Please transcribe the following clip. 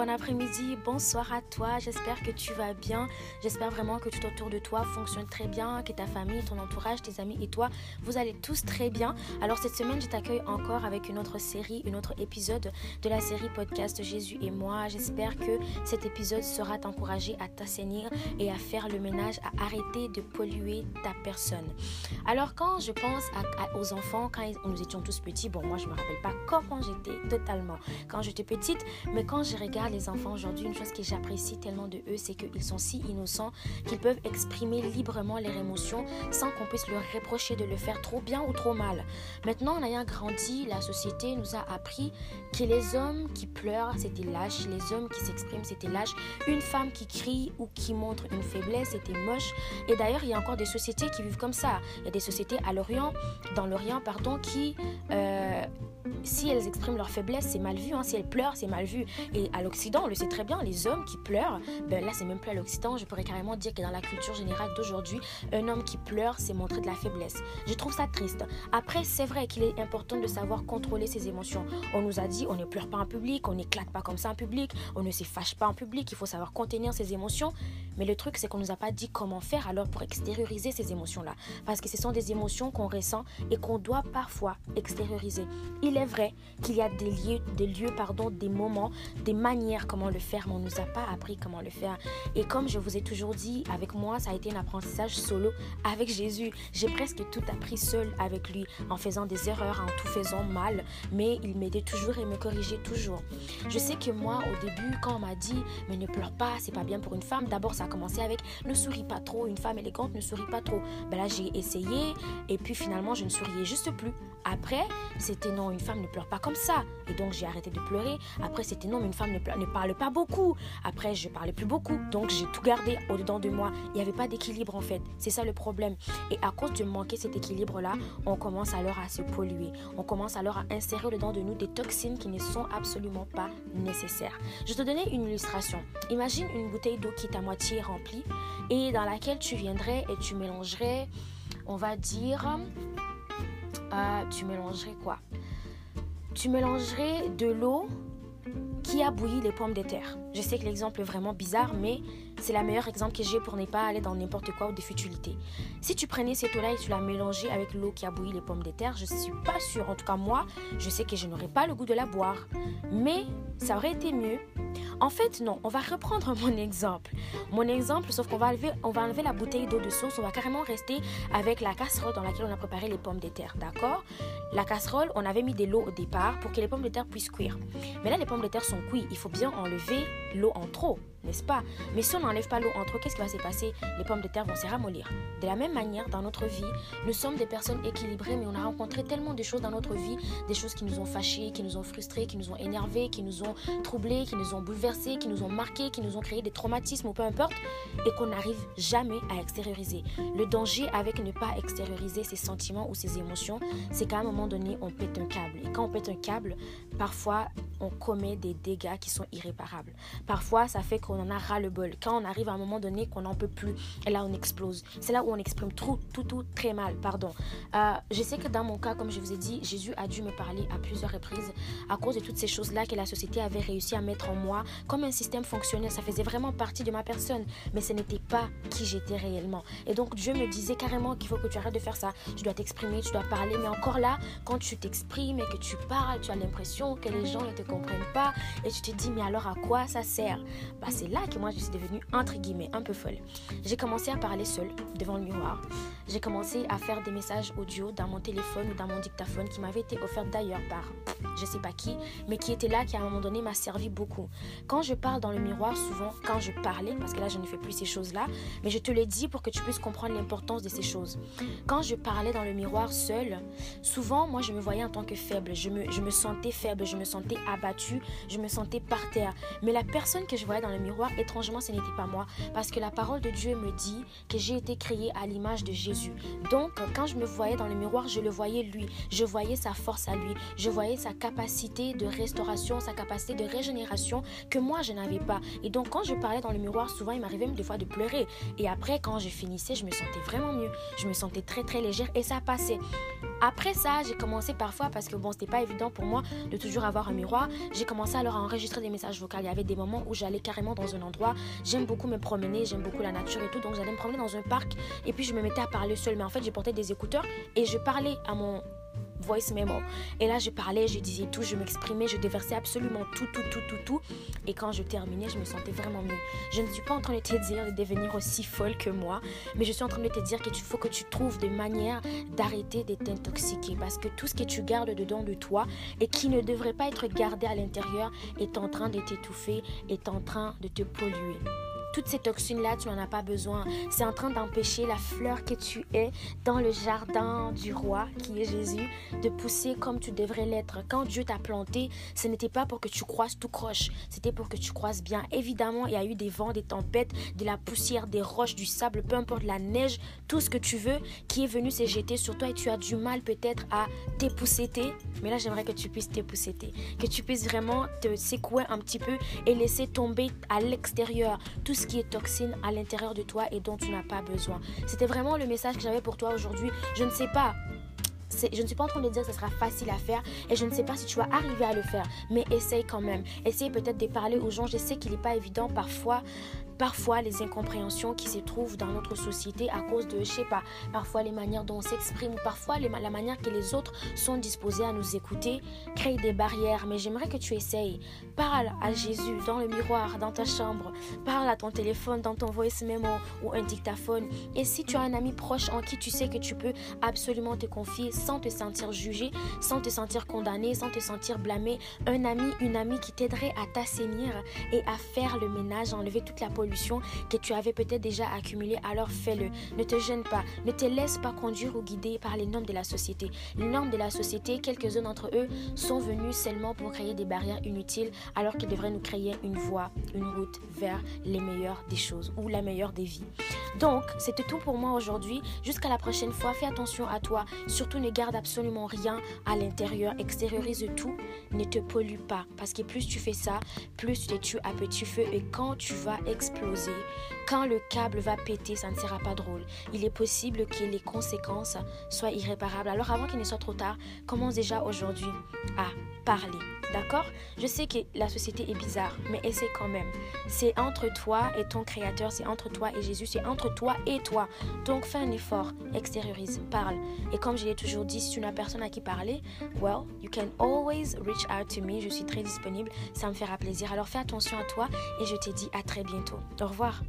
bon après-midi, bonsoir à toi. J'espère que tu vas bien. J'espère vraiment que tout autour de toi fonctionne très bien, que ta famille, ton entourage, tes amis et toi, vous allez tous très bien. Alors cette semaine, je t'accueille encore avec une autre série, un autre épisode de la série podcast Jésus et moi. J'espère que cet épisode sera t'encourager à t'assainir et à faire le ménage, à arrêter de polluer ta personne. Alors quand je pense aux enfants, quand nous étions tous petits, bon moi je me rappelle pas comment j'étais totalement quand j'étais petite, mais quand je regarde les enfants aujourd'hui, une chose que j'apprécie tellement de eux, c'est qu'ils sont si innocents qu'ils peuvent exprimer librement leurs émotions sans qu'on puisse leur reprocher de le faire trop bien ou trop mal. Maintenant, en ayant grandi, la société nous a appris que les hommes qui pleurent, c'était lâche, les hommes qui s'expriment, c'était lâche, une femme qui crie ou qui montre une faiblesse, c'était moche. Et d'ailleurs, il y a encore des sociétés qui vivent comme ça. Il y a des sociétés à l'Orient, dans l'Orient, pardon, qui euh, si elles expriment leur faiblesse, c'est mal vu. Hein. Si elles pleurent, c'est mal vu. Et à l'Occident, on le sait très bien, les hommes qui pleurent, ben là, c'est même plus à l'Occident. Je pourrais carrément dire que dans la culture générale d'aujourd'hui, un homme qui pleure, c'est montrer de la faiblesse. Je trouve ça triste. Après, c'est vrai qu'il est important de savoir contrôler ses émotions. On nous a dit, on ne pleure pas en public, on n'éclate pas comme ça en public, on ne se fâche pas en public, il faut savoir contenir ses émotions. Mais le truc, c'est qu'on nous a pas dit comment faire alors pour extérioriser ces émotions-là. Parce que ce sont des émotions qu'on ressent et qu'on doit parfois extérioriser. Il est vrai qu'il y a des lieux, des lieux, pardon, des moments, des manières comment le faire, mais on nous a pas appris comment le faire. Et comme je vous ai toujours dit, avec moi, ça a été un apprentissage solo avec Jésus. J'ai presque tout appris seul avec lui, en faisant des erreurs, en tout faisant mal, mais il m'aidait toujours et me corrigeait toujours. Je sais que moi, au début, quand on m'a dit, mais ne pleure pas, c'est pas bien pour une femme, d'abord ça a commencé avec ne souris pas trop, une femme élégante ne sourit pas trop. Ben là, j'ai essayé, et puis finalement, je ne souriais juste plus. Après, c'était non, une femme ne pleure pas comme ça. Et donc, j'ai arrêté de pleurer. Après, c'était non, mais une femme ne, ne parle pas beaucoup. Après, je parlais plus beaucoup. Donc, j'ai tout gardé au-dedans de moi. Il n'y avait pas d'équilibre, en fait. C'est ça le problème. Et à cause de manquer cet équilibre-là, on commence alors à se polluer. On commence alors à insérer au-dedans de nous des toxines qui ne sont absolument pas nécessaires. Je te donnais une illustration. Imagine une bouteille d'eau qui est à moitié remplie et dans laquelle tu viendrais et tu mélangerais, on va dire, ah, tu mélangerais quoi? Tu mélangerais de l'eau qui a bouilli les pommes de terre. Je sais que l'exemple est vraiment bizarre, mais c'est le meilleur exemple que j'ai pour ne pas aller dans n'importe quoi ou des futilités. Si tu prenais cette eau-là et tu la mélangeais avec l'eau qui a bouilli les pommes de terre, je ne suis pas sûre. En tout cas, moi, je sais que je n'aurais pas le goût de la boire. Mais ça aurait été mieux en fait, non, on va reprendre mon exemple. Mon exemple, sauf qu'on va enlever, va enlever la bouteille d'eau de sauce, on va carrément rester avec la casserole dans laquelle on a préparé les pommes de terre, d'accord? La casserole, on avait mis de l'eau au départ pour que les pommes de terre puissent cuire. Mais là, les pommes de terre sont cuites, il faut bien enlever l'eau en trop n'est-ce pas? Mais si on n'enlève pas l'eau entre eux, qu'est-ce qui va se passer? Les pommes de terre vont se ramollir. De la même manière, dans notre vie, nous sommes des personnes équilibrées, mais on a rencontré tellement de choses dans notre vie, des choses qui nous ont fâchés, qui nous ont frustrés, qui nous ont énervés, qui nous ont troublés, qui nous ont bouleversés, qui nous ont marqués, qui nous ont créé des traumatismes ou peu importe, et qu'on n'arrive jamais à extérioriser. Le danger avec ne pas extérioriser ses sentiments ou ses émotions, c'est qu'à un moment donné, on pète un câble. Et quand on pète un câble, parfois, on commet des dégâts qui sont irréparables. Parfois, ça fait qu'on en a ras le bol. Quand on arrive à un moment donné qu'on n'en peut plus, et là, on explose. C'est là où on exprime tout, tout, tout très mal. Pardon. Euh, je sais que dans mon cas, comme je vous ai dit, Jésus a dû me parler à plusieurs reprises à cause de toutes ces choses-là que la société avait réussi à mettre en moi comme un système fonctionnel. Ça faisait vraiment partie de ma personne, mais ce n'était pas qui j'étais réellement. Et donc, Dieu me disait carrément qu'il faut que tu arrêtes de faire ça. Tu dois t'exprimer, tu dois parler, mais encore là, quand tu t'exprimes et que tu parles, tu as l'impression que les gens ne te comprennent pas et tu te dis mais alors à quoi ça sert? Bah, C'est là que moi je suis devenue entre guillemets un peu folle. J'ai commencé à parler seule devant le miroir. J'ai commencé à faire des messages audio dans mon téléphone ou dans mon dictaphone qui m'avait été offert d'ailleurs par je sais pas qui, mais qui était là, qui à un moment donné m'a servi beaucoup. Quand je parle dans le miroir, souvent, quand je parlais, parce que là je ne fais plus ces choses-là, mais je te l'ai dit pour que tu puisses comprendre l'importance de ces choses. Quand je parlais dans le miroir seule, souvent moi je me voyais en tant que faible, je me, je me sentais faible, je me sentais abattue, je me sentais par terre. Mais la personne que je voyais dans le miroir, étrangement, ce n'était pas moi, parce que la parole de Dieu me dit que j'ai été créée à l'image de Jésus. Donc, quand je me voyais dans le miroir, je le voyais lui, je voyais sa force à lui, je voyais sa capacité de restauration, sa capacité de régénération que moi je n'avais pas. Et donc, quand je parlais dans le miroir, souvent il m'arrivait même des fois de pleurer. Et après, quand je finissais, je me sentais vraiment mieux. Je me sentais très très légère et ça passait. Après ça, j'ai commencé parfois, parce que bon, c'était pas évident pour moi de toujours avoir un miroir, j'ai commencé alors à enregistrer des messages vocaux. Il y avait des moments où j'allais carrément dans un endroit, j'aime beaucoup me promener, j'aime beaucoup la nature et tout, donc j'allais me promener dans un parc et puis je me mettais à parler seul. Mais en fait, j'ai porté des écouteurs et je parlais à mon voice memo. Et là, je parlais, je disais tout, je m'exprimais, je déversais absolument tout, tout, tout, tout, tout. Et quand je terminais, je me sentais vraiment mieux. Je ne suis pas en train de te dire de devenir aussi folle que moi, mais je suis en train de te dire qu'il faut que tu trouves des manières d'arrêter d'être intoxiqué. Parce que tout ce que tu gardes dedans de toi et qui ne devrait pas être gardé à l'intérieur est en train de t'étouffer, est en train de te polluer. Toutes ces toxines-là, tu n'en as pas besoin. C'est en train d'empêcher la fleur que tu es dans le jardin du roi, qui est Jésus, de pousser comme tu devrais l'être. Quand Dieu t'a planté, ce n'était pas pour que tu croises tout croche, c'était pour que tu croises bien. Évidemment, il y a eu des vents, des tempêtes, de la poussière, des roches, du sable, peu importe la neige, tout ce que tu veux, qui est venu se jeter sur toi et tu as du mal peut-être à t'épousseter. Mais là, j'aimerais que tu puisses t'épousseter, que tu puisses vraiment te secouer un petit peu et laisser tomber à l'extérieur tout qui est toxine à l'intérieur de toi et dont tu n'as pas besoin. C'était vraiment le message que j'avais pour toi aujourd'hui. Je ne sais pas je ne suis pas en train de dire que ce sera facile à faire et je ne sais pas si tu vas arriver à le faire, mais essaye quand même. Essaye peut-être de parler aux gens. Je sais qu'il n'est pas évident parfois parfois les incompréhensions qui se trouvent dans notre société à cause de, je sais pas, parfois les manières dont on s'exprime parfois la manière que les autres sont disposés à nous écouter, créent des barrières. Mais j'aimerais que tu essayes. Parle à Jésus dans le miroir, dans ta chambre. Parle à ton téléphone, dans ton voice memo ou un dictaphone. Et si tu as un ami proche en qui tu sais que tu peux absolument te confier sans te sentir jugé, sans te sentir condamné, sans te sentir blâmé, un ami, une amie qui t'aiderait à t'assainir et à faire le ménage, enlever toute la pollution que tu avais peut-être déjà accumulé, alors fais-le. Ne te gêne pas. Ne te laisse pas conduire ou guider par les normes de la société. Les normes de la société, quelques-uns d'entre eux sont venus seulement pour créer des barrières inutiles, alors qu'ils devraient nous créer une voie, une route vers les meilleures des choses ou la meilleure des vies. Donc, c'était tout pour moi aujourd'hui. Jusqu'à la prochaine fois, fais attention à toi. Surtout, ne garde absolument rien à l'intérieur. Extériorise tout. Ne te pollue pas. Parce que plus tu fais ça, plus tu te tues à petit feu. Et quand tu vas quand le câble va péter, ça ne sera pas drôle. Il est possible que les conséquences soient irréparables. Alors, avant qu'il ne soit trop tard, commence déjà aujourd'hui à parler. D'accord? Je sais que la société est bizarre, mais essaie quand même. C'est entre toi et ton Créateur, c'est entre toi et Jésus, c'est entre toi et toi. Donc fais un effort, extériorise, parle. Et comme je l'ai toujours dit, si tu n'as personne à qui parler, well, you can always reach out to me. Je suis très disponible, ça me fera plaisir. Alors fais attention à toi et je te dis à très bientôt. Au revoir.